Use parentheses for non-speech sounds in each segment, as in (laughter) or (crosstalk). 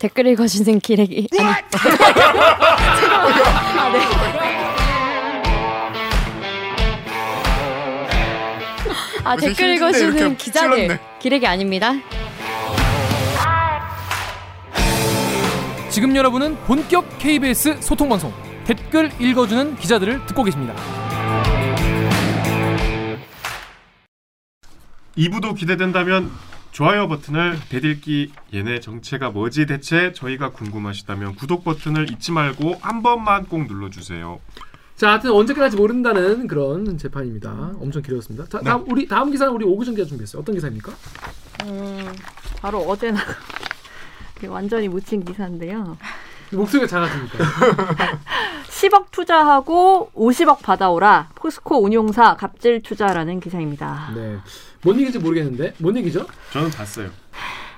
댓글 읽어주는 기레기 아니 (laughs) 아, 네. 아 댓글 읽어주는 기자들 찔렀네. 기레기 아닙니다. 지금 여러분은 본격 KBS 소통 방송 댓글 읽어주는 기자들을 듣고 계십니다. 2부도 기대된다면 좋아요 버튼을 대들기 얘네 정체가 뭐지 대체 저희가 궁금하시다면 구독 버튼을 잊지 말고 한 번만 꼭 눌러주세요. 자, 하여튼 언제까지 모른다는 그런 재판입니다. 엄청 길었습니다. 자, 다음 우리 다음 기사는 우리 오구정 기자 준비했어요. 어떤 기사입니까? 음, 바로 어제 나 (laughs) 완전히 묻힌 기사인데요. 목소리가 작아지니까. (laughs) 10억 투자하고 50억 받아오라. 포스코 운용사 갑질 투자라는 기사입니다. 네. 뭔 얘기인지 모르겠는데 뭔 얘기죠? 저는 봤어요.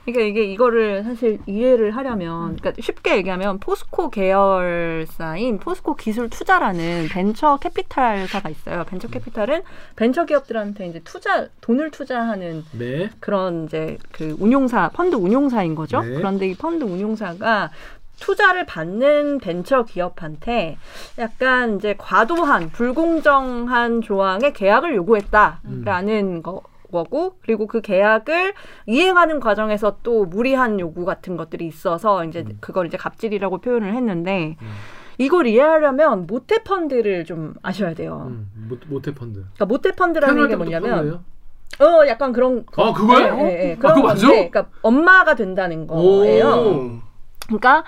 그러니까 이게 이거를 사실 이해를 하려면 그러니까 쉽게 얘기하면 포스코 계열사인 포스코 기술 투자라는 벤처 캐피탈사가 있어요. 벤처 캐피탈은 벤처 기업들한테 이제 투자 돈을 투자하는 네. 그런 이제 그 운용사 펀드 운용사인 거죠. 네. 그런데 이 펀드 운용사가 투자를 받는 벤처 기업한테 약간 이제 과도한 불공정한 조항의 계약을 요구했다라는 거. 거고 그리고 그 계약을 이행하는 과정에서 또 무리한 요구 같은 것들이 있어서 이제 그걸 이제 갑질이라고 표현을 했는데 이걸 이해하려면 모태 펀드를 좀 아셔야 돼요. 음, 모, 모태 펀드. 그러니까 모태 펀드라는 게 뭐냐면 펀드예요? 어 약간 그런 아, 그거예요? 네, 네, 네. 아, 그런 그거 건데 맞아? 그러니까 엄마가 된다는 거예요. 오. 그러니까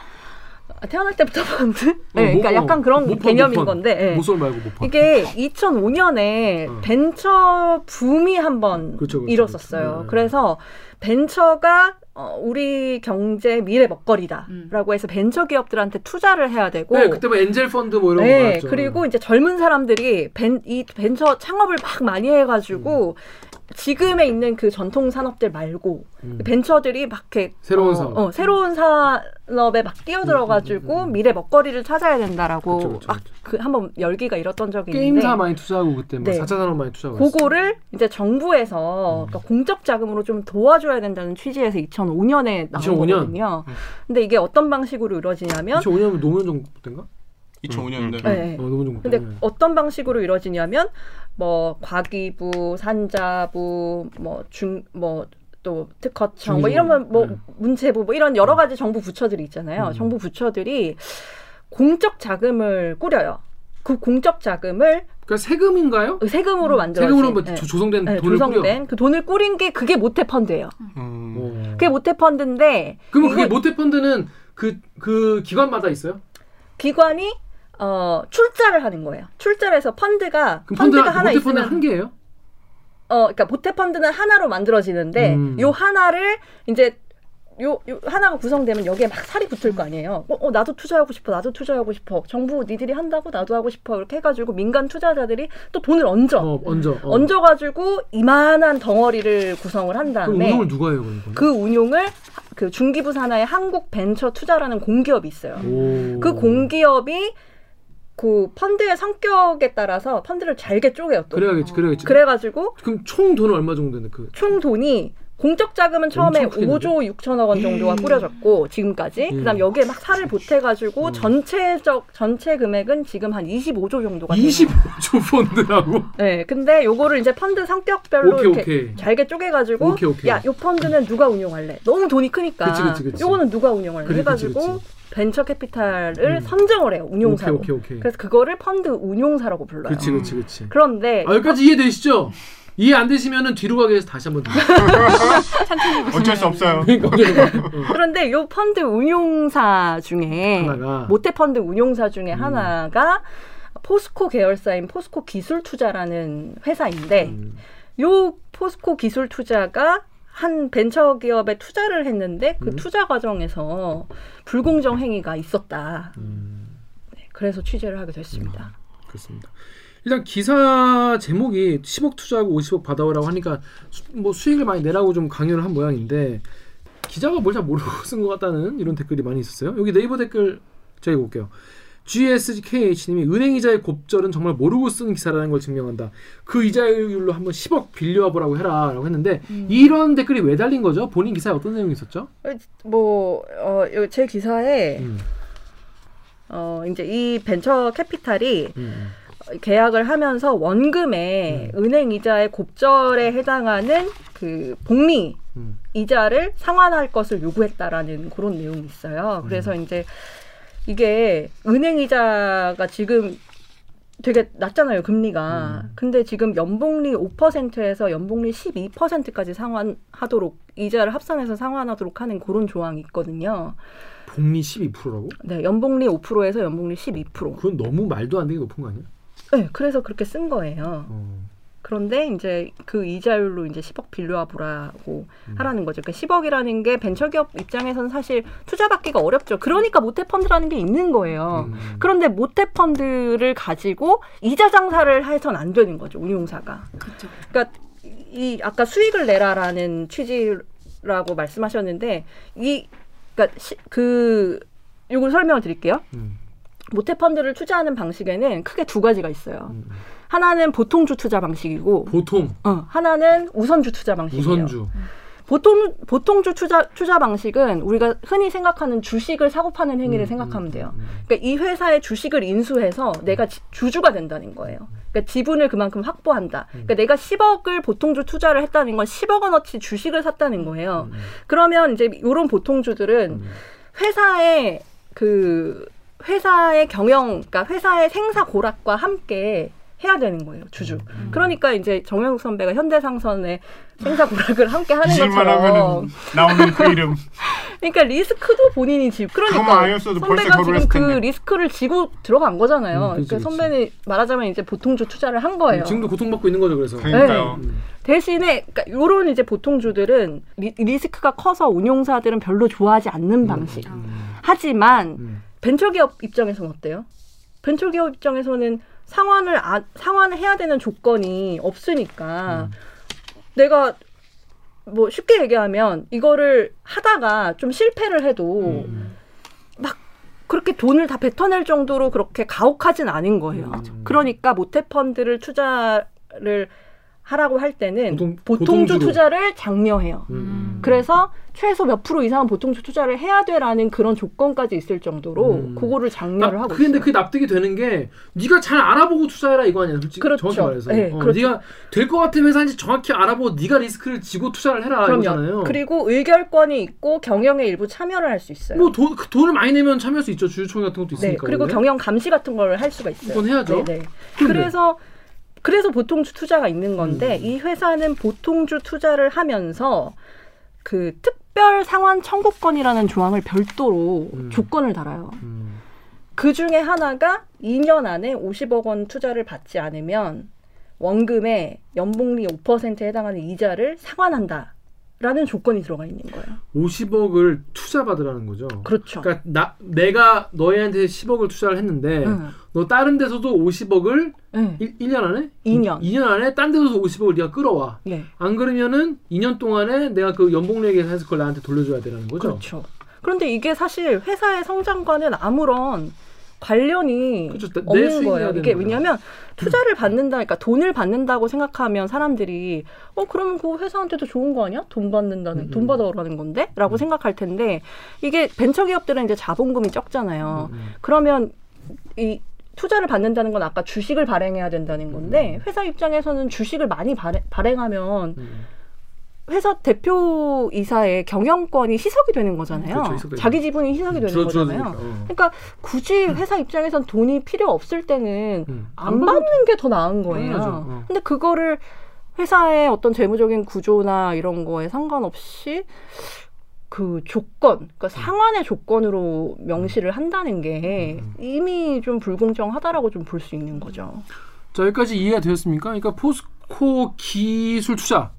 태어날 때부터 (laughs) 펀드? 네, 뭐, 그러니까 뭐, 약간 그런 못 펀드, 개념인 펀드. 건데 예. 모쏠 말고 못 펀드. 이게 2005년에 어. 벤처 붐이 한번 그렇죠, 그렇죠, 일었었어요. 그렇죠. 네. 그래서 벤처가 어, 우리 경제 미래 먹거리다라고 해서 벤처 기업들한테 투자를 해야 되고 네, 그때 뭐 엔젤 펀드 뭐 이런 거 네, 나왔죠. 그리고 이제 젊은 사람들이 벤, 이 벤처 창업을 막 많이 해가지고 지금에 있는 그 전통 산업들 말고 음. 벤처들이 막 이렇게 새로운 어, 사업. 어, 새로운 산업에 막 뛰어들어가지고 음, 음, 음. 미래 먹거리를 찾아야 된다라고 막 그 한번 열기가 일었던 적이 있는데 게임사 많이 투자하고 그때 막 네. 4차 산업 많이 투자하고 그거를 이제 음. 정부에서 그러니까 공적 자금으로 좀 도와줘야 된다는 취지에서 2005년에 나온 2005년? 거거든요. 근데 이게 어떤 방식으로 이루어지냐면 2005년 노무현 정부 때인가? 2005년인데 네. 어, 노무현 정부 근데 때. 어떤 방식으로 이루어지냐면 뭐 과기부, 산자부, 뭐 중 뭐 또 특허청 뭐. 이런 뭐 네. 문체부 뭐 이런 여러 가지 정부 부처들이 있잖아요. 음. 정부 부처들이 공적 자금을 꾸려요. 그 공적 자금을 그러니까 세금인가요? 세금으로 만들어진 세금으로 뭐 네. 조- 조성된 네, 돈을 조성된 그 돈을 꾸린 게 그게 모태 펀드예요. 음. 그게 모태 펀드인데 그러면 그게 모태 펀드는 그 그 기관마다 있어요? 기관이 어 출자를 하는 거예요. 출자를 해서 펀드가 그럼 펀드 펀드가 하나 있으면 펀드 한 개예요? 어, 그러니까 모태 펀드는 하나로 만들어지는데 음. 요 하나를 이제 요, 요 하나가 구성되면 여기에 막 살이 붙을 거 아니에요. 어, 어, 나도 투자하고 싶어, 나도 투자하고 싶어. 정부 니들이 한다고 나도 하고 싶어. 이렇게 해가지고 민간 투자자들이 또 돈을 얹어. 어, 얹어. 어. 얹어가지고 이만한 덩어리를 구성을 한 다음에 운영을 누가 해요, 그럼? 그 운용을 그 중기부 산하의 한국 벤처 투자라는 공기업이 있어요. 오. 그 공기업이 그 펀드의 성격에 따라서 펀드를 잘게 쪼개요. 또. 그래야겠지, 그래야겠지. 그래가지고 그럼 총 돈은 얼마 정도 되는데 그총 돈이 공적 자금은 처음에 엄청 크겠는데? 5조 6천억 원 정도가 꾸려졌고 지금까지 음. 그다음 여기에 막 살을 보태가지고 음. 전체적 전체 금액은 지금 한 25조 정도가 되는 25조 펀드라고? 네, 근데 요거를 이제 펀드 성격별로 오케이, 이렇게 오케이. 잘게 쪼개가지고 오케이. 야, 요 펀드는 누가 운용할래? 너무 돈이 크니까 그치, 그치, 그치. 요거는 누가 운용할래? 그치, 그치, 해가지고. 벤처 캐피탈을 음. 선정을 해요 운용사로. 오케이, 오케이, 오케이. 그래서 그거를 펀드 운용사라고 불러요. 그렇지, 그렇지, 그렇지. 그런데 아, 여기까지 이해되시죠? 이해 안 되시면은 뒤로 가게 해서 다시 한번. (laughs) 어쩔 수 없어요. (laughs) 그러니까. (laughs) 그런데 요 펀드 운용사 중에 하나가 모태 펀드 운용사 중에 음. 하나가 포스코 계열사인 포스코 기술 투자라는 회사인데 음. 요 포스코 기술 투자가 한 벤처 기업에 투자를 했는데 그 음. 투자 과정에서 불공정 행위가 있었다. 음, 네, 그래서 취재를 하게 됐습니다. 그렇습니다. 일단 기사 제목이 10억 투자하고 50억 받아오라고 하니까 수, 뭐 수익을 많이 내라고 좀 강요를 한 모양인데 기자가 뭘 잘 모르고 (laughs) 쓴 것 같다는 이런 댓글이 많이 있었어요. 여기 네이버 댓글 제가 읽어볼게요. GSKH님이 은행 이자의 곱절은 정말 모르고 쓴 기사라는 걸 증명한다. 그 이자율로 한번 10억 빌려와 보라고 해라라고 했는데 이런 댓글이 왜 달린 거죠? 본인 기사에 어떤 내용이 있었죠? 뭐, 어, 요- 제 기사에, 음, 어, 이제 이 벤처 캐피탈이 음, 계약을 하면서 원금에 음. 은행 이자의 곱절에 해당하는 그 복리 음. 이자를 상환할 것을 요구했다라는 그런 내용이 있어요. 그래서 음. 이제 이게 은행 이자가 지금 되게 낮잖아요, 금리가. 음. 근데 지금 연복리 5%에서 연복리 12%까지 상환하도록 이자를 합산해서 상환하도록 하는 그런 조항이 있거든요. 복리 12%라고? 네, 연복리 5%에서 연복리 12%. 그건 너무 말도 안 되게 높은 거 아니야? 네, 그래서 그렇게 쓴 거예요. 어. 그런데 이제 그 이자율로 이제 10억 빌려와 보라고 음. 하라는 거죠. 그러니까 10억이라는 게 벤처기업 입장에서는 사실 투자받기가 어렵죠. 그러니까 모태펀드라는 게 있는 거예요. 음. 그런데 모태펀드를 가지고 이자 장사를 해선 안 되는 거죠. 운용사가. 그렇죠. 그러니까 이 아까 수익을 내라라는 취지라고 말씀하셨는데 이 그러니까 시, 그 요걸 설명을 드릴게요. 음. 모태 펀드를 투자하는 방식에는 크게 두 가지가 있어요. 음. 하나는 보통주 투자 방식이고 보통 어, 하나는 우선주 투자 방식이에요. 우선주 보통 보통주 투자 투자 방식은 우리가 흔히 생각하는 주식을 사고 파는 행위를 음, 생각하면 음, 돼요. 음, 음. 그러니까 이 회사의 주식을 인수해서 내가 지- 주주가 된다는 거예요. 그러니까 지분을 그만큼 확보한다. 음. 그러니까 내가 10억을 보통주 투자를 했다는 건 10억 원어치 주식을 샀다는 거예요. 음. 그러면 이제 이런 보통주들은 음. 회사의 그 회사의 경영, 그러니까 회사의 생사 고락과 함께 해야 되는 거예요, 주주. 음. 그러니까 이제 정영욱 선배가 현대상선의 생사 고락을 함께 하는 것처럼. 하면은 나오는 그 이름. (laughs) 그러니까 리스크도 본인이 지고 그러니까 선배가 지금 그 텐데. 리스크를 지고 들어간 거잖아요. 음, 그치, 그러니까 그치. 선배는 말하자면 이제 보통주 투자를 한 거예요. 지금도 고통받고 있는 거죠 그래서 그러니까요. 음. 대신에 그러니까 요런 이제 보통주들은 리스크가 커서 운용사들은 별로 좋아하지 않는 방식. 음. 하지만 음. 벤처기업 입장에서는 어때요? 벤처기업 입장에서는 상환을 아, 상환을 해야 되는 조건이 없으니까 음. 내가 뭐 쉽게 얘기하면 이거를 하다가 좀 실패를 해도 음. 그렇게 돈을 다 뱉어낼 정도로 그렇게 가혹하진 않은 거예요. 음. 그러니까 모태 펀드를 투자를 하라고 할 때는 보통- 보통주 보통주로. 투자를 장려해요. 음. 그래서 최소 몇 프로 이상은 보통주 투자를 해야 돼라는 그런 조건까지 있을 정도로 음. 그거를 장려를 아, 하고 근데 있어요. 그게 납득이 되는 게 네가 잘 알아보고 투자해라 이거 아니야 솔직히 그렇죠. 정확히 말해서 네, 어, 그렇죠. 네가 될 것 같은 회사인지 정확히 알아보고 네가 리스크를 지고 투자를 해라 이거잖아요 그럼요. 그리고 의결권이 있고 경영에 일부 참여를 할 수 있어요. 뭐 돈, 그 돈을 많이 내면 참여할 수 있죠 주주총회 같은 것도 네, 있으니까 그리고 원래. 경영 감시 같은 걸 할 수가 있어요. 그건 해야죠. 네, 네. 근데- 그래서 그래서 보통주 투자가 있는 건데 음. 이 회사는 보통주 투자를 하면서 그 특별 상환 청구권이라는 조항을 별도로 음. 조건을 달아요. 음. 그 중에 하나가 2년 안에 50억 원 투자를 받지 않으면 원금의 연복리 5%에 해당하는 이자를 상환한다 라는 조건이 들어가 있는 거예요. 50억을 투자 받으라는 거죠 그렇죠. 그러니까 나 내가 너희한테 10억을 투자를 했는데 응. 너 다른 데서도 50억을 응. 1, 년 안에? 2년. 2년 안에 딴 데서도 50억을 네가 끌어와 예. 안 그러면은 2년 동안에 내가 그 연봉 내기해서 그걸 나한테 돌려줘야 되라는 거죠 그렇죠. 그런데 이게 사실 회사의 성장과는 아무런 관련이 그렇죠. 없는 거예요. 이게. 왜냐하면 투자를 받는다, 그러니까 돈을 받는다고 생각하면 사람들이 어 그러면 그 회사한테도 좋은 거 아니야? 돈 받는다는 음, 돈 음. 받아오라는 건데?라고 생각할 텐데 이게 벤처 기업들은 이제 자본금이 적잖아요. 음, 음. 그러면 이 투자를 받는다는 건 아까 주식을 발행해야 된다는 건데 회사 입장에서는 주식을 많이 발행, 음. 회사 대표 이사의 경영권이 희석이 되는 거잖아요. 그렇죠, 자기 지분이 희석이 되는 줄어- 거잖아요. 줄어드니까, 어. 그러니까 굳이 회사 입장에선 돈이 필요 없을 때는 음. 안 받는 게 더 나은 거예요. 어. 근데 그거를 회사의 어떤 재무적인 구조나 이런 거에 상관없이 그 조건, 그러니까 상환의 조건으로 명시를 한다는 게 음. 이미 좀 불공정하다라고 좀 볼 수 있는 거죠. 자 여기까지 이해가 되었습니까? 그러니까 포스코 기술 투자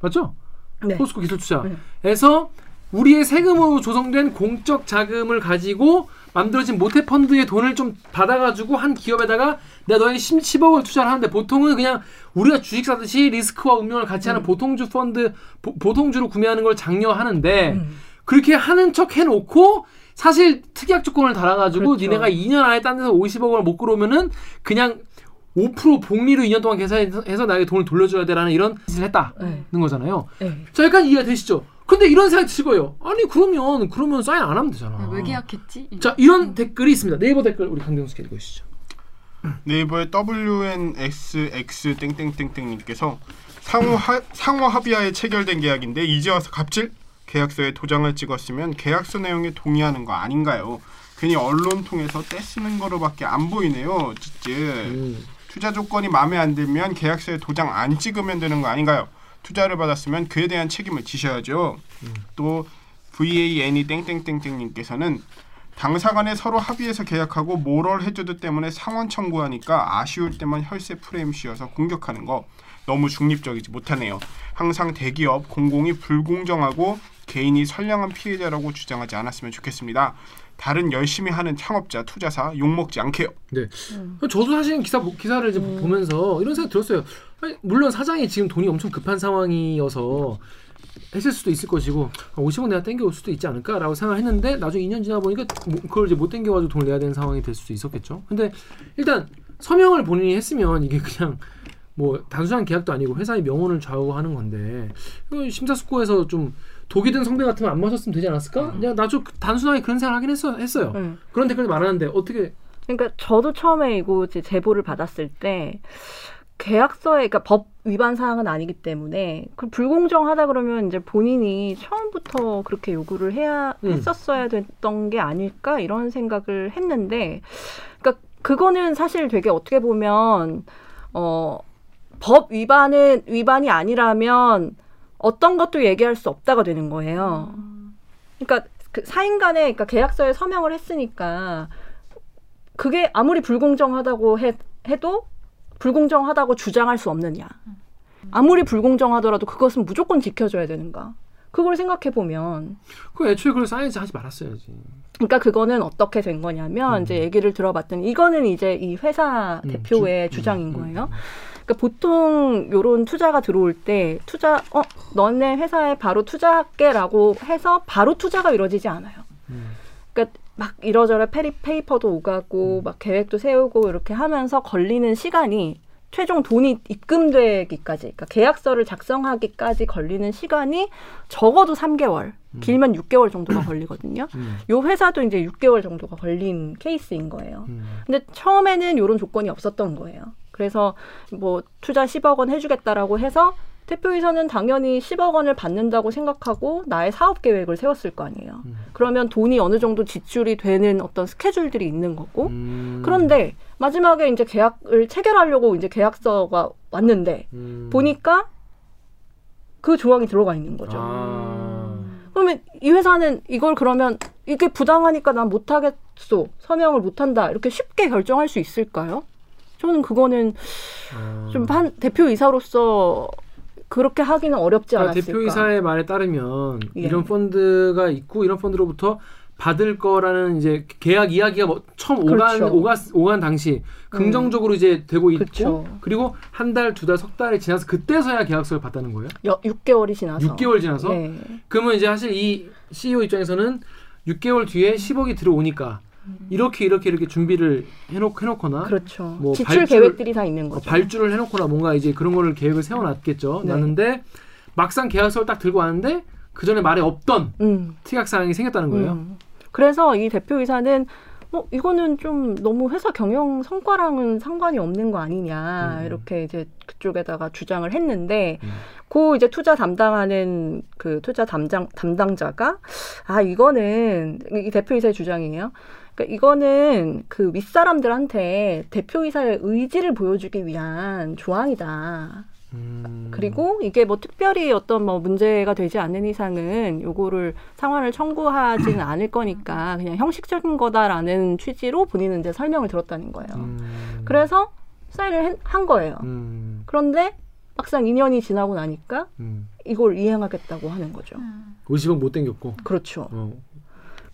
맞죠? 네. 포스코 기술 투자에서 우리의 세금으로 조성된 공적 자금을 가지고 만들어진 모태 펀드의 돈을 좀 받아가지고 한 기업에다가 내가 너희 10억을 투자를 하는데 보통은 그냥 우리가 주식 사듯이 리스크와 운명을 같이 하는 보통주 펀드 보, 보통주로 구매하는 걸 장려하는데 음. 그렇게 하는 척 해놓고 사실 특약 조건을 달아가지고 그렇죠. 니네가 2년 안에 딴 데서 50억 원을 못 끌어오면은 그냥 5% 복리로 2년 동안 계산해서 나에게 돈을 돌려줘야 돼라는 이런 짓을 했다는 네. 거잖아요. 네. 자, 약간 이해가 되시죠? 근데 이런 생각이 거예요. 아니 그러면 그러면 사인 안 하면 되잖아. 왜 계약했지? 자 이런 댓글이 있습니다. 네이버 댓글 우리 강병수 씨 읽으시죠. 네이버의 WNXX 땡땡땡땡님께서 상호 하, 상호 합의하에 체결된 계약인데 이제 와서 갑질 계약서에 도장을 찍었으면 계약서 내용에 동의하는 거 아닌가요? 괜히 언론 통해서 떼쓰는 거로밖에 안 보이네요. 찌찌. 음. 투자 조건이 마음에 안 들면 계약서에 도장 안 찍으면 되는 거 아닌가요? 투자를 받았으면 그에 대한 책임을 지셔야죠. 또 VAN이 땡땡땡땡님께서는 당사 간에 서로 합의해서 계약하고 모럴 해저드 때문에 상환 청구하니까 아쉬울 때만 혈세 프레임 씌워서 공격하는 거 너무 중립적이지 못하네요. 항상 대기업 공공이 불공정하고 개인이 선량한 피해자라고 주장하지 않았으면 좋겠습니다. 다른 열심히 하는 창업자, 투자사 욕먹지 않게요. 네. 저도 사실 기사 기사를 이제 보면서 이런 생각 들었어요. 아니, 물론 사장이 지금 돈이 엄청 급한 상황이어서 했을 수도 있을 것이고 50원 내가 땡겨올 수도 있지 않을까라고 생각했는데 나중에 2년 지나 보니까 뭐 그걸 이제 못 땡겨가지고 돈을 내야 되는 상황이 될 수도 있었겠죠. 근데 일단 서명을 본인이 했으면 이게 그냥 뭐 단순한 계약도 아니고 회사의 명운을 좌우하는 건데 심사숙고해서 좀 독이 든 성배 같으면 안 마셨으면 되지 않았을까? 그냥 나 좀 단순하게 그런 생각 하긴 했어, 했어요. 음. 그런 댓글이 많았는데 어떻게 그러니까 저도 처음에 이거 이제 제보를 받았을 때 계약서에 그러니까 법 위반 사항은 아니기 때문에 그 불공정하다 그러면 이제 본인이 처음부터 그렇게 요구를 해야 음. 했었어야 됐던 게 아닐까 이런 생각을 했는데 그러니까 그거는 사실 되게 어떻게 보면 어 법 위반은 위반이 아니라면 어떤 것도 얘기할 수 없다가 되는 거예요. 그러니까 그 사인 간에 그러니까 계약서에 서명을 했으니까 그게 아무리 불공정하다고 해, 해도 불공정하다고 주장할 수 없느냐. 아무리 불공정하더라도 그것은 무조건 지켜줘야 되는가. 그걸 생각해 보면 그 애초에 그걸 사인지 하지 말았어야지. 그러니까 그거는 어떻게 된 거냐면 음. 이제 얘기를 들어봤더니 이거는 이제 이 회사 음, 대표의 주- 주장인 음, 거예요. 음, 그러니까 보통 요런 투자가 들어올 때 투자 어 너네 회사에 바로 투자할게라고 해서 바로 투자가 이루어지지 않아요. 음. 그러니까 막 이러저러 페리 paper도 오가고 음. 막 계획도 세우고 이렇게 하면서 걸리는 시간이 최종 돈이 입금되기까지 그러니까 계약서를 작성하기까지 걸리는 시간이 적어도 3개월, 길면 6개월 정도가 걸리거든요. 음. 요 회사도 이제 6개월 정도가 걸린 케이스인 거예요. 음. 근데 처음에는 이런 조건이 없었던 거예요. 그래서 뭐 투자 10억 원 해주겠다라고 해서 대표이사는 당연히 10억 원을 받는다고 생각하고 나의 사업 계획을 세웠을 거 아니에요. 음. 그러면 돈이 어느 정도 지출이 되는 어떤 스케줄들이 있는 거고. 음. 그런데 마지막에 이제 계약을 체결하려고 이제 계약서가 왔는데 음. 보니까 그 조항이 들어가 있는 거죠. 아. 그러면 이 회사는 이걸 그러면 이게 부당하니까 난 못하겠어 서명을 못한다 이렇게 쉽게 결정할 수 있을까요? 저는 그거는 아. 좀한 대표이사로서 그렇게 하기는 어렵지 그러니까 않았을까. 대표이사의 말에 따르면 예. 이런 펀드가 있고 이런 펀드로부터 받을 거라는 이제 계약 이야기가 뭐 처음 오간 그렇죠. 오간 오간 당시 긍정적으로 이제 되고 있고 그렇죠. 그리고 한 달 두 달 석 달이 지나서 그때서야 계약서를 받다는 거예요. 여, 6개월이 지나서. 6개월 지나서 네. 그러면 이제 사실 이 CEO 입장에서는 6개월 뒤에 10억이 들어오니까 이렇게 이렇게 이렇게 준비를 해놓 해놓거나 그렇죠. 뭐 지출 발주를- 계획들이 다 있는 어, 거죠. 발주를 해놓거나 뭔가 이제 그런 거를 계획을 세워놨겠죠. 네. 놨는데 막상 계약서를 딱 들고 왔는데 그 전에 말에 없던 음. 특약 사항이 생겼다는 거예요. 음. 그래서 이 대표이사는 뭐 이거는 좀 너무 회사 경영 성과랑은 상관이 없는 거 아니냐 음. 이렇게 이제 그쪽에다가 주장을 했는데 음. 그 이제 투자 담당하는 그 투자 담당 담당자가 아 이거는 이 대표이사의 주장이에요. 그러니까 이거는 그 윗사람들한테 대표이사의 의지를 보여주기 위한 조항이다. 음. 그리고 이게 뭐 특별히 어떤 뭐 문제가 되지 않는 이상은 요거를 상환을 청구하지는 (clears throat) 않을 거니까 그냥 형식적인 거다라는 취지로 본인은 이제 설명을 들었다는 거예요. 음. 그래서 사인을 한- 한 거예요. 음. 그런데 막상 2년이 지나고 나니까 음. 이걸 이행하겠다고 하는 거죠. 50억 못 땡겼고. 그렇죠. 어.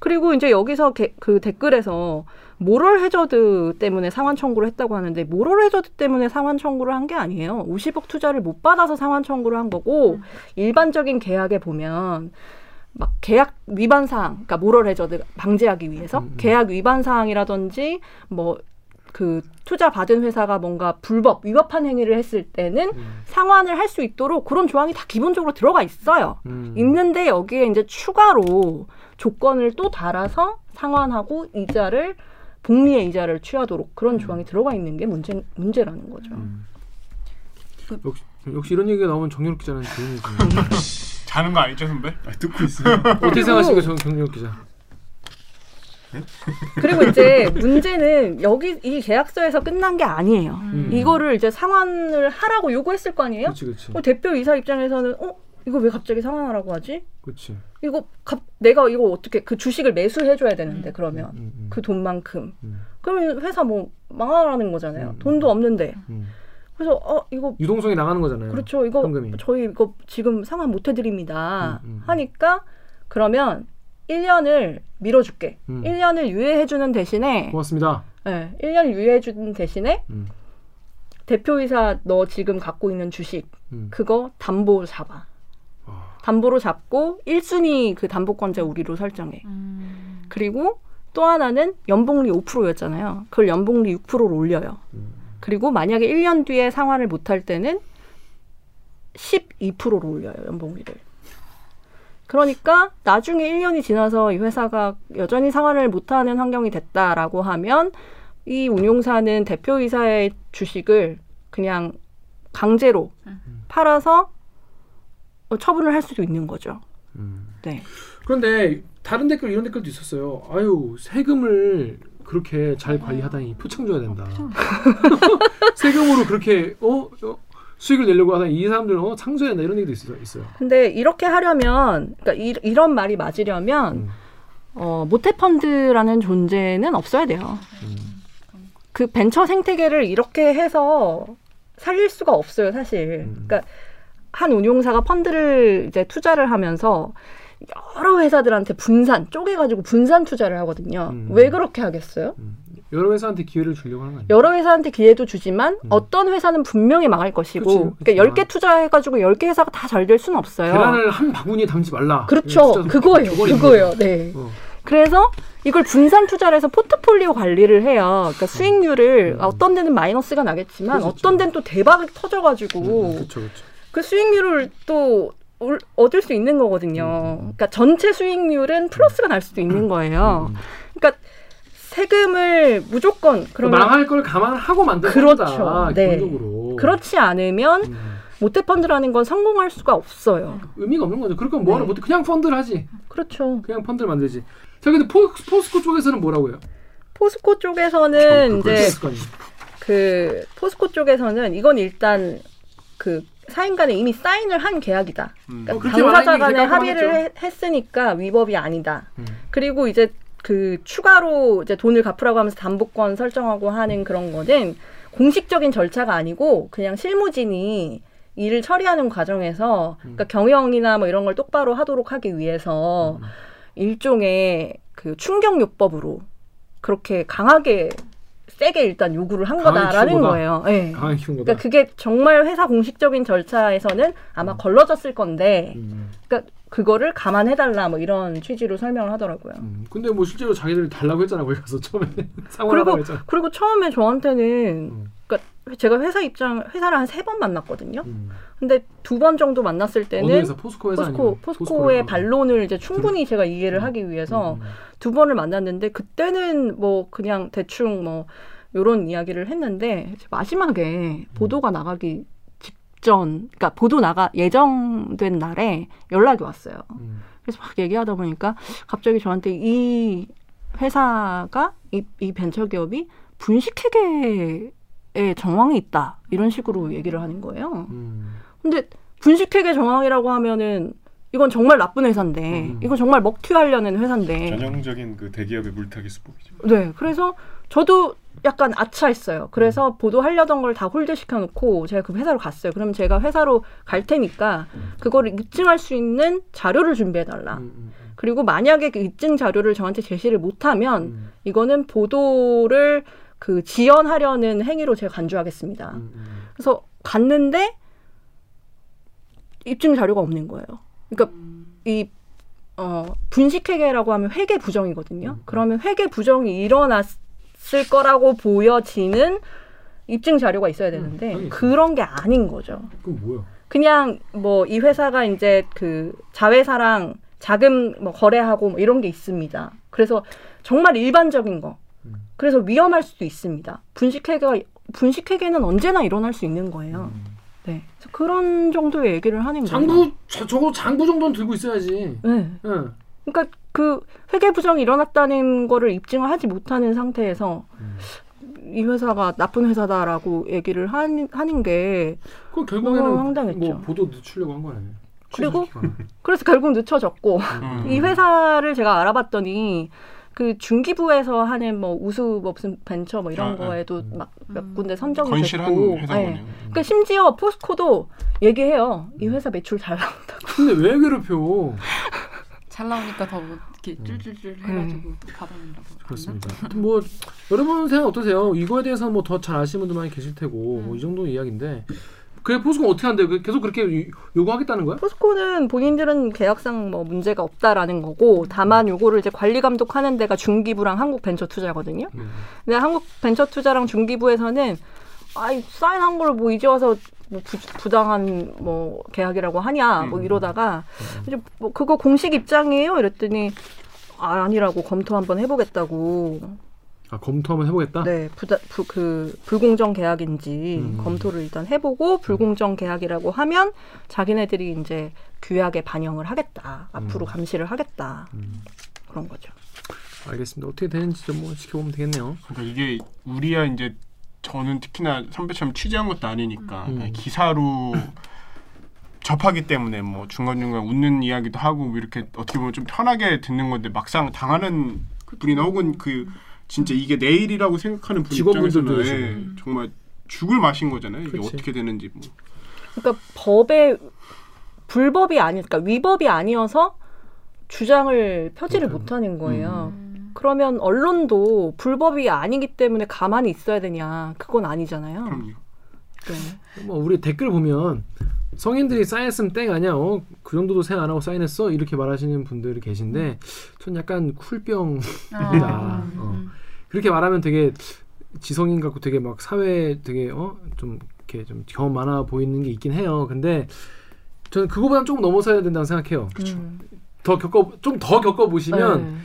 그리고 이제 여기서 게- 그 댓글에서 모럴 해저드 때문에 상환 청구를 했다고 하는데 모럴 해저드 때문에 상환 청구를 한 게 아니에요. 50억 투자를 못 받아서 상환 청구를 한 거고 일반적인 계약에 보면 막 계약 위반 사항, 그러니까 모럴 해저드 방지하기 위해서 음, 음. 계약 위반 사항이라든지 뭐그 투자 받은 회사가 뭔가 불법 위법한 행위를 했을 때는 음. 상환을 할 수 있도록 그런 조항이 다 기본적으로 들어가 있어요. 음. 있는데 여기에 이제 추가로 조건을 또 달아서 상환하고 이자를 복리의 이자를 취하도록 그런 조항이 들어가 있는 게 문제 문제라는 거죠. 음. 역시, 역시 이런 얘기가 나오면 정유럽 기자는 조용히. (laughs) 자는 거 아니죠 선배? 아, 듣고 있어요. 어떻게 생각하십니까, 정, 정유럽 기자? (laughs) 그리고 이제 문제는 여기 이 계약서에서 끝난 게 아니에요. 음. 이거를 이제 상환을 하라고 요구했을 거 아니에요? 그렇지, 어, 대표 이사 입장에서는 어 이거 왜 갑자기 상환하라고 하지? 그렇지. 이거 갑, 내가 이거 어떻게 그 주식을 매수해줘야 되는데 그러면 음, 음, 그 돈만큼 음. 그러면 회사 뭐 망하라는 거잖아요. 음. 돈도 없는데 음. 그래서 어 이거 유동성이 나가는 거잖아요. 그렇죠. 이거 현금이. 저희 이거 지금 상환 못 해드립니다. 음, 음, 음. 하니까 그러면 1년을 밀어줄게. 음. 1년을 유예해주는 대신에 고맙습니다. 네, 1년 유예해주는 대신에 음. 대표이사 너 지금 갖고 있는 주식 음. 그거 담보 잡아. 와. 담보로 잡고 1순위 그 담보권자 우리로 설정해. 음. 그리고 또 하나는 연봉리 5%였잖아요. 그걸 연봉리 6%로 올려요. 음. 그리고 만약에 1년 뒤에 상환을 못할 때는 12%로 올려요, 연봉리를. 그러니까 나중에 1년이 지나서 이 회사가 여전히 상환을 못하는 환경이 됐다라고 하면 이 운용사는 대표이사의 주식을 그냥 강제로 팔아서 어, 처분을 할 수도 있는 거죠. 음. 네. 그런데 다른 댓글 이런 댓글도 있었어요. 아유 세금을 그렇게 잘 관리하다니 표창 줘야 (laughs) 된다. 세금으로 그렇게 어, 어, 수익을 내려고 하다니 이 사람들 어 창조해야 된다 이런 얘기도 있어요. 있어요. 근데 이렇게 하려면, 그러니까 이, 이런 말이 맞으려면, 음. 어, 모태펀드라는 존재는 없어야 돼요. 음. 그 벤처 생태계를 이렇게 해서 살릴 수가 없어요, 사실. 음. 그러니까 한 운용사가 펀드를 이제 투자를 하면서 여러 회사들한테 분산, 쪼개가지고 분산 투자를 하거든요. 음. 왜 그렇게 하겠어요? 여러 회사한테 기회를 주려고 하는 거 아니에요? 여러 회사한테 기회도 주지만 음. 어떤 회사는 분명히 망할 것이고, 그치, 그치. 그러니까 10개 투자해가지고 10개 회사가 다 잘 될 수는 없어요. 계란을 한 바구니에 담지 말라. 그렇죠. 그거예요. 그거예요. 네. 어. 그래서 이걸 분산 투자를 해서 포트폴리오 관리를 해요. 그러니까 수익률을 음. 어떤 데는 마이너스가 나겠지만 그렇죠. 어떤 데는 또 대박이 터져가지고 그렇죠, 그렇죠. 그 수익률을 또 올- 얻을 수 있는 거거든요. 그러니까 전체 수익률은 플러스가 날 수도 있는 거예요. 음. 그러니까 세금을 무조건 그러면 망할 걸 감안하고 만든 그렇죠. 거다. 네. 기본적으로. 그렇지 않으면 음. 모태 펀드라는 건 성공할 수가 없어요. 의미가 없는 거죠. 그럴 거면 뭐하러 네. 못해? 그냥 펀드를 하지. 그렇죠. 그냥 펀드를 만들지. 자, 근데 포, 포스코 쪽에서는 뭐라고 해요? 포스코 쪽에서는 그걸 이제. 그 포스코 쪽에서는 이건 일단 그 사인 간에 이미 사인을 한 계약이다. 음. 어, 그러니까 그렇게 당사자 간에. 합의를 해- 했으니까 위법이 아니다. 음. 그리고 이제 그 추가로 이제 돈을 갚으라고 하면서 담보권 설정하고 하는 그런 거는 공식적인 절차가 아니고 그냥 실무진이 일을 처리하는 과정에서 그러니까 경영이나 뭐 이런 걸 똑바로 하도록 하기 위해서 음. 일종의 그 충격요법으로 그렇게 강하게 세게 일단 요구를 한 거다라는 거다. 거예요. 네. 키운 거다. 그러니까 그게 정말 회사 공식적인 절차에서는 아마 걸러졌을 건데, 음. 그러니까 그거를 감안해달라 뭐 이런 취지로 설명을 하더라고요. 음. 근데 뭐 실제로 자기들이 달라고 했잖아 거기 가서 처음에 (laughs) 상관하다고 그리고 했잖아. 그리고 처음에 저한테는 음. 그러니까 제가 회사 입장 회사를 한 세 번 만났거든요. 음. 근데 두 번 정도 만났을 때는 회사 포스코 회사 포스코 포스코의 반론을 이제 충분히 제가 이해를 음. 하기 위해서 음. 두 번을 만났는데 그때는 뭐 그냥 대충 뭐 요런 이야기를 했는데 마지막에 보도가 나가기 직전 그러니까 보도 나가 예정된 날에 연락이 왔어요. 음. 그래서 막 얘기하다 보니까 갑자기 저한테 이 회사가 이, 이 벤처 기업이 분식회계에 정황이 있다 이런 식으로 얘기를 하는 거예요. 음. 근데 분식회계 정황이라고 하면은 이건 정말 나쁜 회사인데 음. 이건 정말 먹튀하려는 회사인데 전형적인 그 대기업의 물타기 수법이죠. 네 그래서 저도 약간 아차했어요. 그래서 음. 보도하려던 걸 다 hold 시켜놓고 제가 그 회사로 갔어요. 그럼 제가 회사로 갈 테니까 그거를 입증할 수 있는 자료를 준비해달라. 음, 음, 그리고 만약에 그 입증 자료를 저한테 제시를 못하면 음. 이거는 보도를 그 지연하려는 행위로 제가 간주하겠습니다. 음, 음. 그래서 갔는데 입증 자료가 없는 거예요. 그러니까 이 어, 분식회계라고 하면 회계 부정이거든요. 음. 그러면 회계 부정이 일어났을 거라고 보여지는 입증 자료가 있어야 되는데. 그런 게 아닌 거죠. 그럼 뭐야? 그냥 뭐 이 회사가 이제 그 자회사랑 자금 뭐 거래하고 뭐 이런 게 있습니다. 그래서 정말 일반적인 거. 음. 그래서 위험할 수도 있습니다. 분식회계가 분식회계는 언제나 일어날 수 있는 거예요. 네. 그래서 그런 정도의 얘기를 하는 거예요. 장부 저, 적어도 장부 정도는 들고 있어야지. 네. 응. 그러니까 그 회계 부정이 일어났다는 거를 입증을 하지 못하는 상태에서 음. 이 회사가 나쁜 회사다라고 얘기를 하는, 하는 게 그 결국에는 황당했죠. 뭐 보도 늦추려고 한 거네. 그리고 취소시키거나. 그래서 결국 늦춰졌고 음. 이 회사를 제가 알아봤더니 그 중기부에서 하는 뭐 우수 무슨 벤처 뭐 이런 아, 아. 거에도 음. 막몇 군데 선정이 건실한 됐고 회사군요. 네. 그러니까 심지어 포스코도 얘기해요. 이 회사 매출 잘 나온다. 근데 왜 괴롭혀? 잘 나오니까 더 이렇게 쫄쫄쫄 해가지고 또 받아낸다고. 그렇습니다. 뭐 여러분 생각 어떠세요? 이거에 대해서 뭐 더 잘 아시는 분들 많이 계실 테고 뭐이 정도 이야기인데 그게 포스코 어떻게 한대요? 그 계속 그렇게 요- 요구하겠다는 거야? 포스코는 본인들은 계약상 뭐 문제가 없다라는 거고 다만 요거를 이제 관리 감독하는 데가 중기부랑 한국벤처투자거든요. 음. 근데 한국벤처투자랑 중기부에서는 아이 사인한 걸 뭐 이제 와서 뭐 부, 당한뭐 계약이라고 하냐 뭐 음. 이러다가 이제 뭐 그거 공식 입장이에요 이랬더니 아, 아니라고 검토 한번 해보겠다고 아 검토 한번 해보겠다. 네, 부다, 부, 그 불공정 계약인지 음. 검토를 일단 해보고 불공정 계약이라고 하면 자기네들이 이제 규약에 반영을 하겠다. 앞으로 감시를 하겠다. 음. 그런 거죠. 알겠습니다. 어떻게 되는지 좀 뭐 지켜보면 되겠네요. 그러니까 이게 우리야 이제 저는 특히나 선배처럼 취재한 것도 아니니까 음. 그냥 기사로 (laughs) 접하기 때문에 뭐 중간중간 웃는 이야기도 하고 뭐 이렇게 어떻게 보면 좀 편하게 듣는 건데 막상 당하는 분이나 혹은 그 진짜 이게 내일이라고 생각하는 분 직원분들도 입장에서는 예. 정말 죽을 맛인 거잖아요. 이게 그치. 어떻게 되는지 뭐. 그러니까 법에 불법이 아니, 그러니까 위법이 아니어서 주장을 펴지를 못하는. 못하는 거예요. 음. 그러면 언론도 불법이 아니기 때문에 가만히 있어야 되냐? 그건 아니잖아요. 그럼요. 네. 뭐 우리 댓글 보면 성인들이 사인했으면 땡 아니야. 어? 그 정도도 생각 안 하고 사인했어? 이렇게 말하시는 분들이 계신데 전 약간 쿨병 아, 어. 음. 그렇게 말하면 되게 지성인 같고 되게 막 사회 되게 어 좀 이렇게 좀 경험 많아 보이는 게 있긴 해요. 근데 저는 그거보다는 조금 넘어서야 된다고 생각해요. 음. 더 겪어 좀 더 겪어 보시면 네.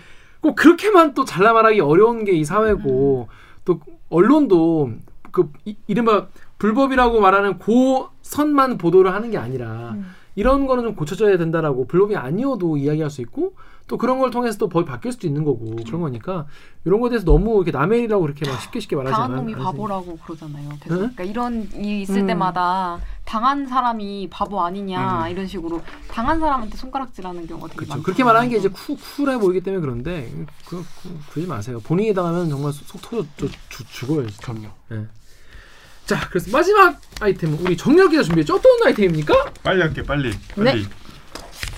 꼭 그렇게만 또 잘라 말하기 어려운 게 이 사회고 또 언론도 그 이, 이른바 불법이라고 말하는 고 선만 보도를 하는 게 아니라 음. 이런 거는 좀 고쳐져야 된다라고 불법이 아니어도 이야기할 수 있고 또 그런 걸 통해서 또 법이 바뀔 수도 있는 거고 그런 거니까 이런 거에 대해서 너무 이렇게 남의 일이라고 그렇게 막 쉽게 쉽게 말하지 당한 않아요. 놈이 바보라고 그러잖아요. 계속. 응? 그러니까 이런 일이 있을 음. 때마다 당한 사람이 바보 아니냐 음. 이런 식으로 당한 사람한테 손가락질하는 경우가 되게 그렇죠. 많죠. 그렇게 말하는 게 이제 쿨, 쿨해 보이기 때문에 그런데 그, 그, 그러지 마세요. 본인이 당하면 정말 속, 속 터져 죽어요. 그럼요. 예. 자, 그래서 마지막 아이템은 우리 정렬 기자 준비했죠. 어떤 아이템입니까? 빨리 할게 빨리 빨리.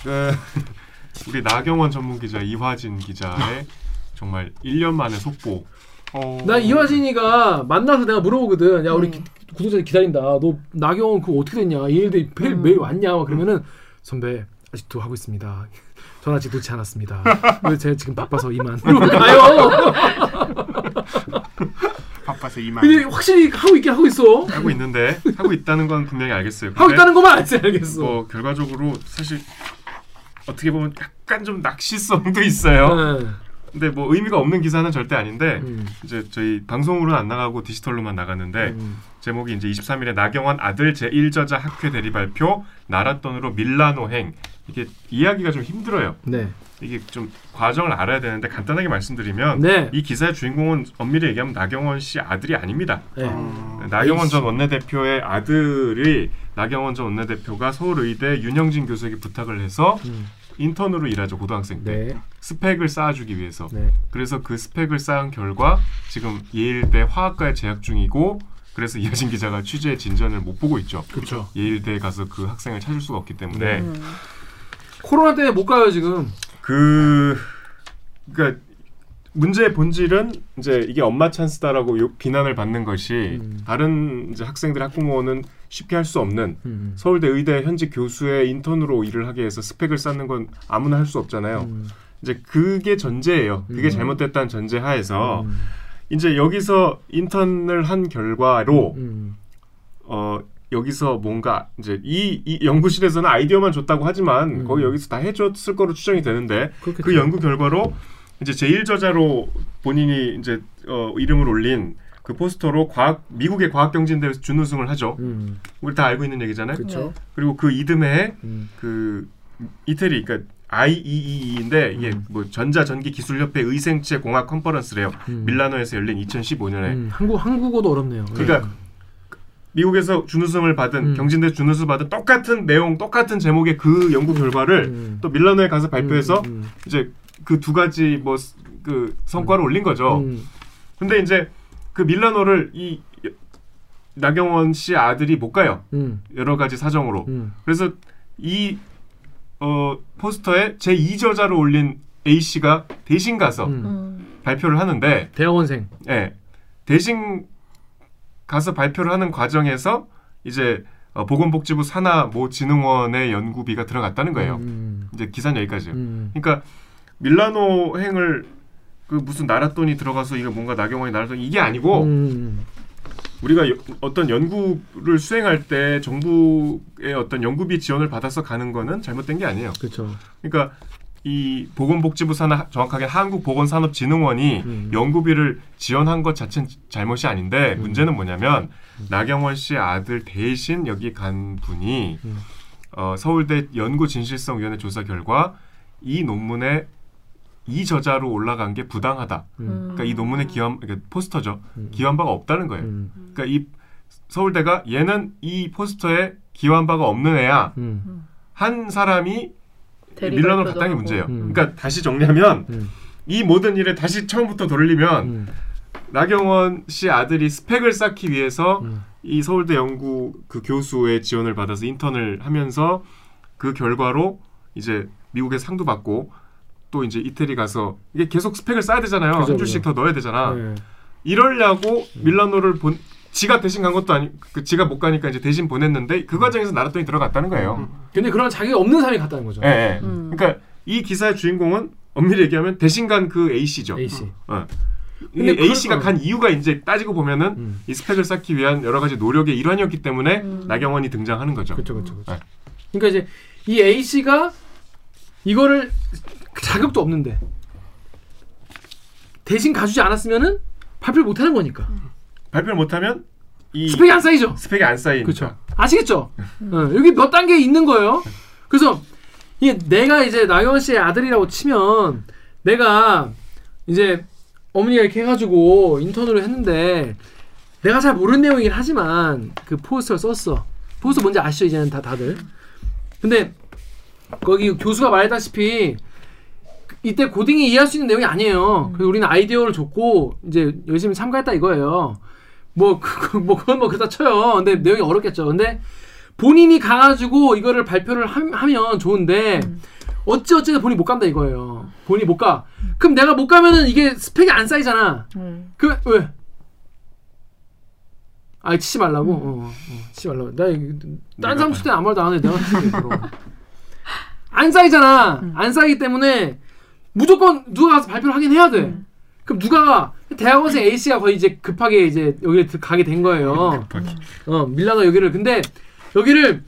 그 (laughs) 우리 나경원 전문 기자 이화진 기자의 (laughs) 정말 1년 만에 속보. 어... 나 이화진이가 만나서 내가 물어보거든. 야, 우리 음. 기, 구독자들 기다린다. 너 나경원 그거 어떻게 됐냐? 얘네들 매일, 음. 매일 왔냐? 막 그러면은 선배 아직도 하고 있습니다. 전 아직 놓지 않았습니다. (laughs) 왜 제가 지금 바빠서 이만. 가요. 바빠서 이만. 근데 확실히 하고 있긴 하고 있어. 하고 있는데 하고 있다는 건 분명히 알겠어요. 하고 있다는 것만 알지 알겠어. 뭐 결과적으로 사실 어떻게 보면 약간 좀 낚시성도 있어요. 네. 근데 뭐 의미가 없는 기사는 절대 아닌데 음. 이제 저희 방송으로는 안 나가고 디지털로만 나갔는데 음. 제목이 이제 23일에 나경원 아들 제1저자 학회 대리 발표 나랏돈으로 밀라노 행 이게 이야기가 좀 힘들어요. 네. 이게 좀 과정을 알아야 되는데 간단하게 말씀드리면 네. 이 기사의 주인공은 엄밀히 얘기하면 나경원 씨 아들이 아닙니다. 네. 어... 나경원 에이씨. 전 원내대표의 아들이 나경원 전 원내대표가 서울의대 윤영진 교수에게 부탁을 해서 음. 인턴으로 일하죠 고등학생 때 네. 스펙을 쌓아주기 위해서 네. 그래서 그 스펙을 쌓은 결과 지금 예일대 화학과에 재학 중이고 그래서 이하진 기자가 취재 진전을 못 보고 있죠. 그렇죠. 예일대에 가서 그 학생을 찾을 수가 없기 때문에 네. 음. 코로나 때문에 못 가요 지금. 그 그러니까 문제의 본질은 이제 이게 엄마 찬스다라고 요- 비난을 받는 것이 음. 다른 이제 학생들 학부모는 쉽게 할 수 없는 음. 서울대 의대 현직 교수의 인턴으로 일을 하게 해서 스펙을 쌓는 건 아무나 할 수 없잖아요. 음. 이제 그게 전제예요. 그게 음. 잘못됐다는 전제 하에서 음. 이제 여기서 인턴을 한 결과로 음. 어 여기서 뭔가 이제 이, 이 연구실에서는 아이디어만 줬다고 하지만 음. 거기 여기서 다 해줬을 거로 추정이 되는데 그렇겠죠. 그 연구 결과로 이제 제1저자로 본인이 이제 어, 이름을 올린 그 포스터로 과학 미국의 과학 경진대회에서 준우승을 하죠. 음. 우리 다 알고 있는 얘기잖아요. 그렇죠. 그리고 그 이듬해 음. 그 이태리 그러니까 IEEE인데 이게 음. 뭐 전자 전기 기술 협회 의생체 공학 컨퍼런스래요. 음. 밀라노에서 열린 2015년에 음. 한국 한국어도 어렵네요. 그러니까 미국에서 준우승을 받은 음. 경진대 준우승 받은 똑같은 내용 똑같은 제목의 그 연구 결과를 음. 또 밀라노에 가서 발표해서 음. 이제 그 두 가지 뭐 그 성과를 올린 거죠. 음. 근데 이제 그 밀라노를 이 나경원 씨 아들이 못 가요. 음. 여러 가지 사정으로. 음. 그래서 이 어, 포스터에 제 2저자로 올린 A 씨가 대신 가서 음. 음. 발표를 하는데 대학원생. 예. 대신 가서 발표를 하는 과정에서 이제 어, 보건복지부 산하 모 진흥원의 연구비가 들어갔다는 거예요. 음. 이제 기사는 여기까지예요. 음. 그러니까 밀라노 행을 그 무슨 나랏돈이 들어가서 이거 뭔가 나경원이 나랏돈 이게 아니고 음. 우리가 여- 어떤 연구를 수행할 때 정부의 어떤 연구비 지원을 받아서 가는 거는 잘못된 게 아니에요. 그렇죠. 그러니까 이 보건복지부 산하 정확하게 한국보건산업진흥원이 음. 연구비를 지원한 것 자체는 잘못이 아닌데 음. 문제는 뭐냐면 나경원 씨 아들 대신 여기 간 분이 음. 어, 서울대 연구진실성위원회 조사 결과 이 논문에 이 저자로 올라간 게 부당하다. 음. 그러니까 이 논문에 기한 그러니까 포스터죠. 음. 기한 바가 없다는 거예요. 음. 그러니까 이 서울대가 얘는 이 포스터에 기한 바가 없는 애야. 음. 한 사람이 밀라노를 봤다는 게. 문제예요. 음. 그러니까 다시 정리하면 음. 이 모든 일을 다시 처음부터 돌리면 음. 나경원 씨 아들이 스펙을 쌓기 위해서 음. 이 서울대 연구 그 교수의 지원을 받아서 인턴을 하면서 그 결과로 이제 미국에 상도 받고 또 이제 이태리 가서 이게 계속 스펙을 쌓아야 되잖아요. 그죠, 한 줄씩 더 넣어야 되잖아. 네. 이러려고 밀라노를 본 지가 대신 간 것도 아니 그 지가 못 가니까 이제 대신 보냈는데 그 과정에서 나랏돈이 들어갔다는 거예요. 근데 그런 자격이 없는 사람이 갔다는 거죠. 예. 예. 음. 그러니까 이 기사의 주인공은 엄밀히 얘기하면 대신 간 그 A 씨죠. A 씨. 어. 근데 이 A 씨가 간 이유가 이제 따지고 보면은 음. 이 스펙을 쌓기 위한 여러 가지 노력의 일환이었기 때문에 음. 나경원이 등장하는 거죠. 그렇죠, 그렇죠, 그렇죠. 네. 그러니까 이제 이 A 씨가 이거를 자격도 없는데 대신 가주지 않았으면은 발표를 못 하는 거니까 발표를 못하면 이 스펙이 안 쌓이죠. 스펙이 안 쌓이니까. 그렇죠. 아시겠죠? 어, 여기 몇 단계 있는 거예요. 그래서 이게 내가 이제 나경원 씨의 아들이라고 치면 내가 이제 어머니가 이렇게 해가지고 인턴으로 했는데 내가 잘 모르는 내용이긴 하지만 그 포스터를 썼어. 포스터 뭔지 아시죠 이제는 다 다들. 근데 거기 교수가 말했다시피 이때 고딩이 이해할 수 있는 내용이 아니에요. 그래서 우리는 아이디어를 줬고 이제 열심히 참가했다 이거예요. 뭐, (laughs) 그, 뭐 그건 뭐 그렇다 쳐요. 근데 내용이 어렵겠죠. 근데 본인이 가가지고 이거를 발표를 함- 하면 좋은데 어찌 어찌해서 본인이 못 간다 이거예요. 본인이 못 가. 그럼 내가 못 가면은 이게 스펙이 안 쌓이잖아. 음. 그 왜? 아 치지 말라고. 어, 어, 치지 말라고. 나 딴 사람 칠 때는 아무 말도 안 해. 내가. 안 쌓이잖아. 안 쌓이기 때문에 무조건 누가 가서 발표를 하긴 해야 돼. 그럼 누가 대학원생 A 씨가 거의 이제 급하게 이제 여기를 들- 가게 된 거예요. 급하게. 어 밀라노 여기를 근데 여기를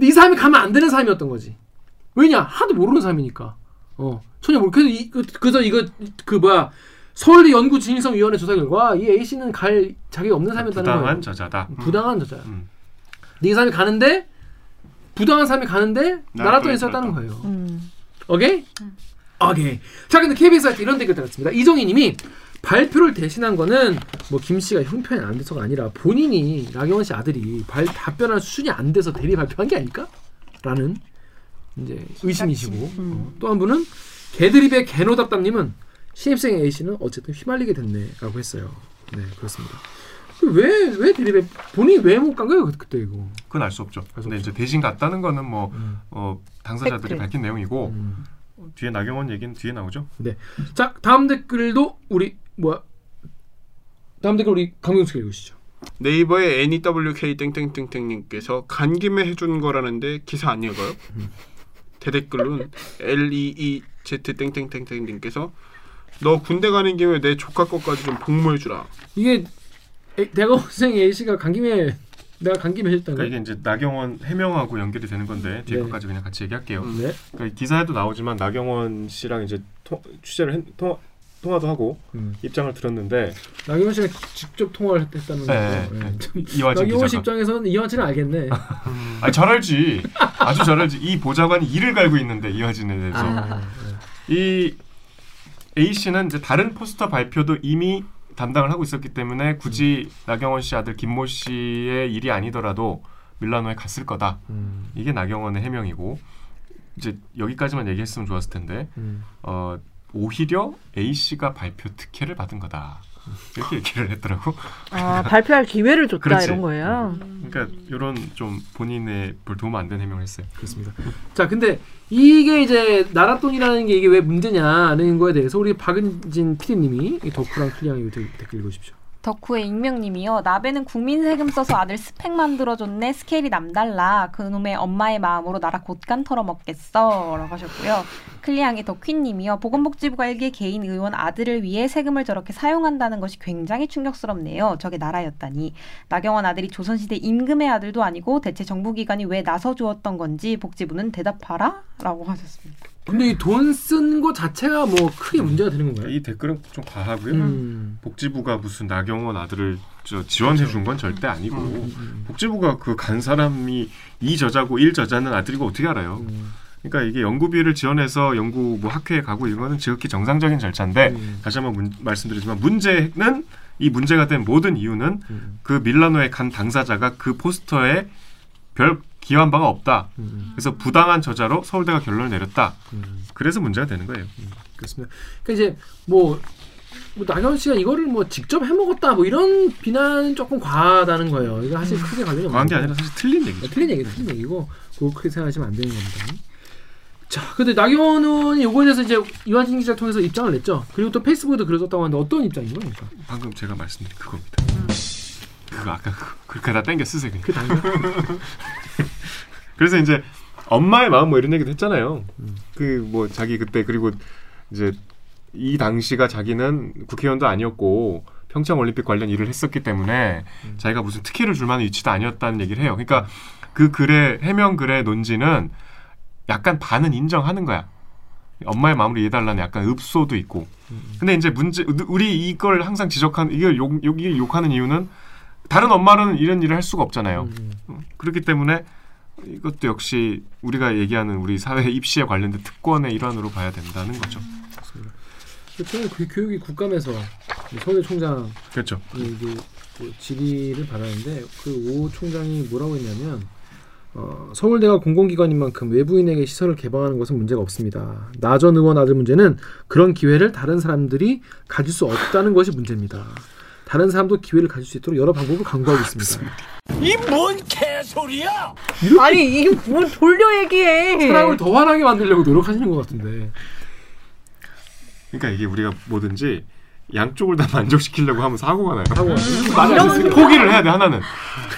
이 사람이 가면 안 되는 사람이었던 거지. 왜냐 하도 모르는 사람이니까. 어 전혀 모르. 그래서 이 그, 그래서 이거 그 뭐야 서울대 연구진실성위원회 조사 결과 이 A 씨는 갈 자격이 없는 사람이었다는 부당한 거예요. 저자다. 부당한 저자야. 음. 근데 이 사람이 가는데 부당한 사람이 가는데 썼다는 나랏돈이 거예요. 음. 오케이? 오케이. 자, 근데 KBS 사이트 이런 댓글 달았습니다. 이정희 님이 발표를 대신한 거는 뭐 김 씨가 형편이 안 돼서가 아니라 본인이 나경원 씨 아들이 발 답변할 수준이 안 돼서 대리 발표한 게 아닐까? 라는 이제 의심이시고 어, 또한 분은 개드립의 개노답답님은 신입생 A 씨는 어쨌든 휘말리게 됐네 라고 했어요. 네 그렇습니다. 왜왜 대립에 본인이 왜 못 간 거예요 그- 그때 이거? 그건 알 수 없죠. 알 수 근데 없죠. 이제 대신 갔다는 거는 뭐 음. 어, 당사자들이 팩트. 밝힌 내용이고 음. 뒤에 나경원 얘기는 뒤에 나오죠. 자 다음 댓글도 우리 뭐야 다음 댓글 우리 강경수가 읽으시죠. 네이버의 NEWK 땡땡땡땡님께서 간 김에 해준 거라는데 기사 안 읽어요? 대댓글로는 LEEZ 땡땡땡땡님께서 너 군대 가는 김에 내 조카 것까지 좀 복무해주라. 이게 에, 대검생 A 씨가 간 김에 내가 간 김에 해줬다는 그러니까. 이게 이제 나경원 해명하고 연결이 되는 건데 뒤에 네. 것까지 그냥 같이 얘기할게요. 네. 그러니까 기사에도 나오지만 나경원 씨랑 이제 토, 취재를 했, 통화, 통화도 하고 음. 입장을 들었는데 나경원 씨가 직접 통화를 했- 했다는 네, 거죠. 네. 네. 참, (laughs) 이화진 나경원 씨 입장에서는 이화진은 알겠네. (laughs) 아니 잘 알지 아주 잘 알지 이 보좌관이 이를 갈고 있는데 이화진에 대해서 아, 이 A 씨는 이제 다른 포스터 발표도 이미 담당을 하고 있었기 때문에 굳이 나경원 씨 아들 김모 씨의 일이 아니더라도 밀라노에 갔을 거다. 음, 이게 나경원의 해명이고 이제 여기까지만 얘기했으면 좋았을 텐데 음. 어, 오히려 A 씨가 발표 특혜를 받은 거다. 이렇게 얘기를 했더라고. 아, 발표할 기회를 줬다 그렇지. 이런 거예요. 그러니까 이런 좀 본인의 별 도움 안된 해명을 했어요. 그렇습니다. 자, 근데 이게 이제 나랏돈이라는 게 이게 왜 문제냐는 거에 대해서 우리 박은진 PD님이 이 덕후랑 클리앙이 댓글 읽어주십시오. 덕후의 익명님이요. 나베는 국민 세금 써서 아들 스펙 만들어줬네. 스케일이 남달라. 그놈의 엄마의 마음으로 나라 곳간 털어먹겠어. 라고 하셨고요. 클리앙의 덕휘님이요. 보건복지부가 일개 개인 의원 아들을 위해 세금을 저렇게 사용한다는 것이 굉장히 충격스럽네요. 저게 나라였다니. 나경원 아들이 조선시대 임금의 아들도 아니고 대체 정부기관이 왜 나서 주었던 건지 복지부는 대답하라. 라고 하셨습니다. 근데 이 돈 쓴 거 자체가 뭐 크게 문제가 되는 건가요? 이 댓글은 좀 과하고요. 음. 복지부가 무슨 나경원 아들을 저 지원해 준 건 절대 아니고 음. 복지부가 그 간 사람이 이 저자고 일 저자는 아들이고 어떻게 알아요? 음. 그러니까 이게 연구비를 지원해서 연구 뭐 학회에 가고 이런 거는 지극히 정상적인 절차인데 음. 다시 한번 문- 말씀드리지만 문제는 이 문제가 된 모든 이유는 음. 그 밀라노에 간 당사자가 그 포스터에 별 기여한 바가 없다. 음. 그래서 부당한 저자로 서울대가 결론을 내렸다. 음. 그래서 문제가 되는 거예요. 그렇습니다. 그러니까 이제 뭐, 뭐 나경원 씨가 이거를 뭐 직접 해먹었다 뭐 이런 비난은 조금 과하다는 거예요. 이거 사실 크게 관련이 없는 과한 게. 아니라 사실 틀린 얘기죠. 틀린 얘기, 틀린 얘기고 그거 크게 생각하시면 안 되는 겁니다. 자, 근데 나경원은 요거에 대해서 이제 이완진 기자 를 통해서 입장을 냈죠. 그리고 또 페이스북에도 글을 썼다고 하는데 어떤 입장인? 그러니까? 방금 제가 말씀드린 그겁니다. 그거 아까 그- 그렇게 다 땡겨 쓰세요. 그 (laughs) 그래서 이제 엄마의 마음 뭐 이런 얘기도 했잖아요. 음. 그뭐 자기 그때 그리고 이제 이 당시가 자기는 국회의원도 아니었고 평창 올림픽 관련 일을 했었기 때문에 음. 자기가 무슨 특혜를 줄 만한 위치도 아니었다는 얘기를 해요. 그러니까 그 글의 해명 글의 논지는 약간 반은 인정하는 거야. 엄마의 마음으로 이해달라는 약간 읍소도 있고. 음. 근데 이제 문제 우리 이걸 항상 지적한 이걸 욕 여기 욕하는 이유는 다른 엄마는 이런 일을 할 수가 없잖아요. 음. 그렇기 때문에 이것도 역시 우리가 얘기하는 우리 사회 입시에 관련된 특권의 일환으로 봐야 된다는 거죠. 저는 그 교육이 국감에서 서울대 총장 그렇죠. 이제 뭐 질의를 받았는데 그 오 총장이 뭐라고 했냐면 어, 서울대가 공공기관인 만큼 외부인에게 시설을 개방하는 것은 문제가 없습니다. 나전 의원 아들 문제는 그런 기회를 다른 사람들이 가질 수 없다는 것이 문제입니다. 다른 사람도 기회를 가질 수 있도록 여러 방법을 강구하고 있습니다. 아니 이게 뭐 돌려 얘기해. 사람을 더 화나게 만들려고 노력하시는 것 같은데. 그러니까 이게 우리가 뭐든지 양쪽을 다 만족시키려고 하면 사고가 나요. 하고 이런 포기를 해야 돼 하나는.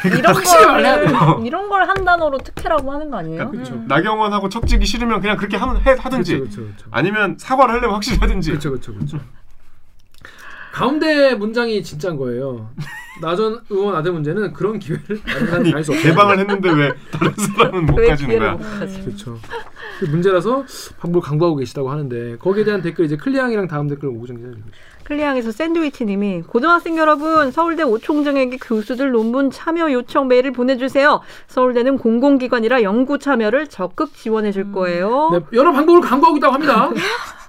이런 말해야 걸 이런 걸 한 단어로 특혜라고 하는 거 아니에요? 그러니까 음. 나경원하고 척지기 싫으면 그냥 그렇게 하면 해 하든지 그렇죠, 그렇죠. 아니면 사과를 하려면 확실히 하든지. 그렇죠, 그렇죠, 그렇죠. 가운데 문장이 진짜인 거예요. 나전 의원 아들 문제는 그런 기회를 (laughs) 다른 사람이 수. 개방을 했는데 왜 다른 사람은 못왜 가지는 거야? 그렇죠. 그 문제라서 방법을 강구하고 계시다고 하는데 거기에 대한 댓글 이제 클리앙이랑 다음 댓글 오구정 기자. 클리앙에서 샌드위치님이 고등학생 여러분 서울대 오총장에게 교수들 논문 참여 요청 메일을 보내주세요. 서울대는 공공기관이라 연구 참여를 적극 지원해줄 거예요. 네, 여러 방법을 강구하고 있다고 합니다. (laughs)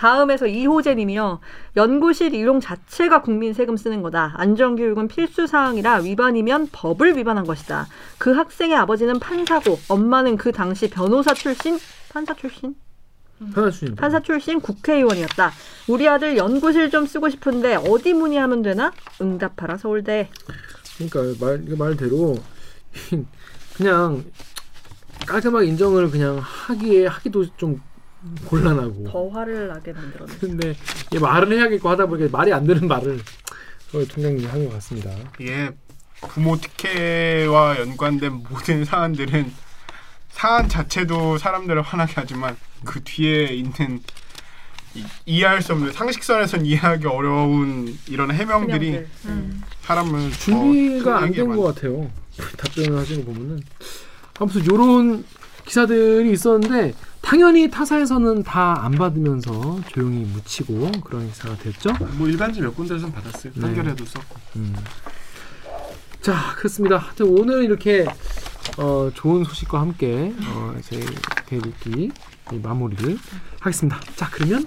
다음에서 이호재 님이요. 연구실 이용 자체가 국민 세금 쓰는 거다. 안전교육은 필수 사항이라 위반이면 법을 위반한 것이다. 그 학생의 아버지는 판사고 엄마는 그 당시 변호사 출신 판사 출신 하나 주님. 판사 출신 국회의원이었다. 우리 아들 연구실 좀 쓰고 싶은데 어디 문의하면 되나? 응답하라 서울대. 그러니까 말, 그 말대로 (laughs) 그냥 깔끔하게 인정을 그냥 하기에 하기도 좀 곤란하고. 더 화를 나게 만들었네. 근데 이 말을 해야겠고 하다 보니까 말이 안 되는 말을 어, 통장님이 한 것 같습니다. 이게 부모 특혜와 연관된 모든 사안들은 사안 자체도 사람들을 화나게 하지만 그 뒤에 있는 이, 이해할 수 없는 상식선에선 이해하기 어려운 이런 해명들이 해명들. 음. 사람을 준비가 안 된 것 같아요. 답변을 하시는 거 보면은 아무튼 요런 기사들이 있었는데 당연히 타사에서는 다 안 받으면서 조용히 묻히고 그런 기사가 됐죠. 뭐 일간지 몇 군데에서는 받았어요. 네. 한겨레도 썼고. 음. 자 그렇습니다. 하여튼 오늘 이렇게 어, 좋은 소식과 함께 어, 저희 대립기 마무리를 하겠습니다. 자 그러면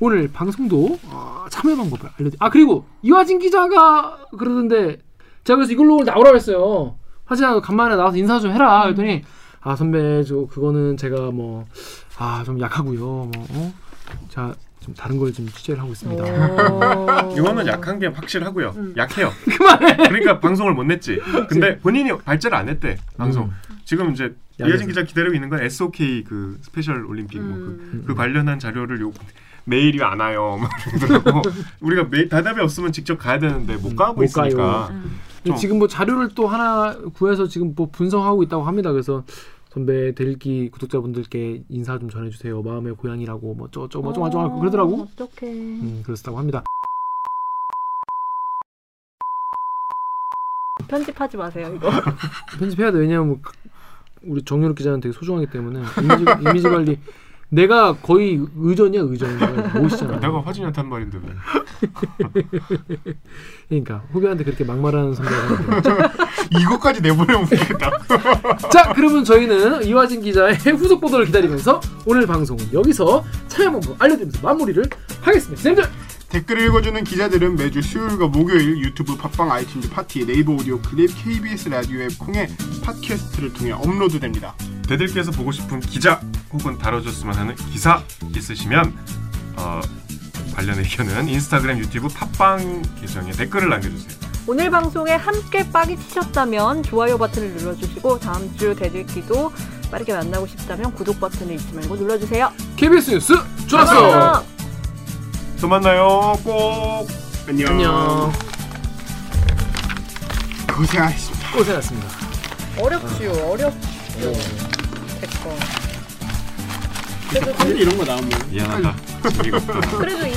오늘 방송도 어, 참여 방법을 알려드. 아 그리고 이화진 기자가 그러던데 제가 그래서 이걸로 나오라고 했어요. 화진아 간만에 나와서 인사 좀 해라. 그랬더니 아 선배 저 그거는 제가 뭐 아 좀 약하고요. 뭐 어? 자. 좀 다른 걸 좀 취재를 하고 있습니다. 어. (laughs) 이거는 약한 게 확실하고요. 음. 약해요. (laughs) 그만해. 그러니까 방송을 못 냈지. 근데 본인이 발제를 안 했대. 방송. 음. 지금 이제. 이혜진 기자 기다리고 있는 건 SOK 그 스페셜 올림픽 뭐 그, 음. 그 관련한 자료를 요 메일이 안 와요. (laughs) 막 그러더라고. 우리가 메일 대답이 없으면 직접 가야 되는데 못 가고 못 있으니까. 가요. 음. 좀- 지금 뭐 자료를 또 하나 구해서 지금 뭐 분석하고 있다고 합니다. 그래서 선배 대일기 구독자분들께 인사 좀 전해주세요. 마음의 고향이라고 뭐 저저 뭐 저거 저거 그러더라고. 어떡해. 음 그렇다고 합니다. 편집하지 마세요 이거. (laughs) 편집해야 돼. 왜냐면 뭐 각- 우리 정유럽 기자는 되게 소중하기 때문에 이미지, 이미지 관리 내가 거의 의전이야 의전. 멋있잖아. (laughs) 내가 화진이한테 한 말인데 왜? (laughs) 그러니까 후배한테 그렇게 막말하는 선배가 (laughs) 이것까지 내보내면 웃기겠다. 자 그러면 저희는 이화진 기자의 후속 보도를 기다리면서 오늘 방송은 여기서 참여 방법 알려드리면서 마무리를 하겠습니다. 기자님들 댓글을 읽어주는 기자들은 매주 수요일과 목요일 유튜브 팟빵 아이튠즈 팟티 네이버 오디오 클립 KBS 라디오 앱 콩에 팟캐스트를 통해 업로드됩니다. 대들께서 보고 싶은 기자 혹은 다뤄줬으면 하는 기사 있으시면 어, 관련 의견은 인스타그램, 유튜브, 팟빵 계정에 댓글을 남겨주세요. 오늘 방송에 함께 빠기 치셨다면 좋아요 버튼을 눌러주시고 다음 주 대들기도 빠르게 만나고 싶다면 구독 버튼을 잊지 말고 눌러주세요. KBS 뉴스 좋았어. 또 만나요. 꼭. 안녕. 안녕. 고생하셨습니다. 고생하셨습니다. 어렵지요, 어렵죠. 됐고. 근데 이런 거 나오면 미안하다. 재미가 없다. 그래도 이?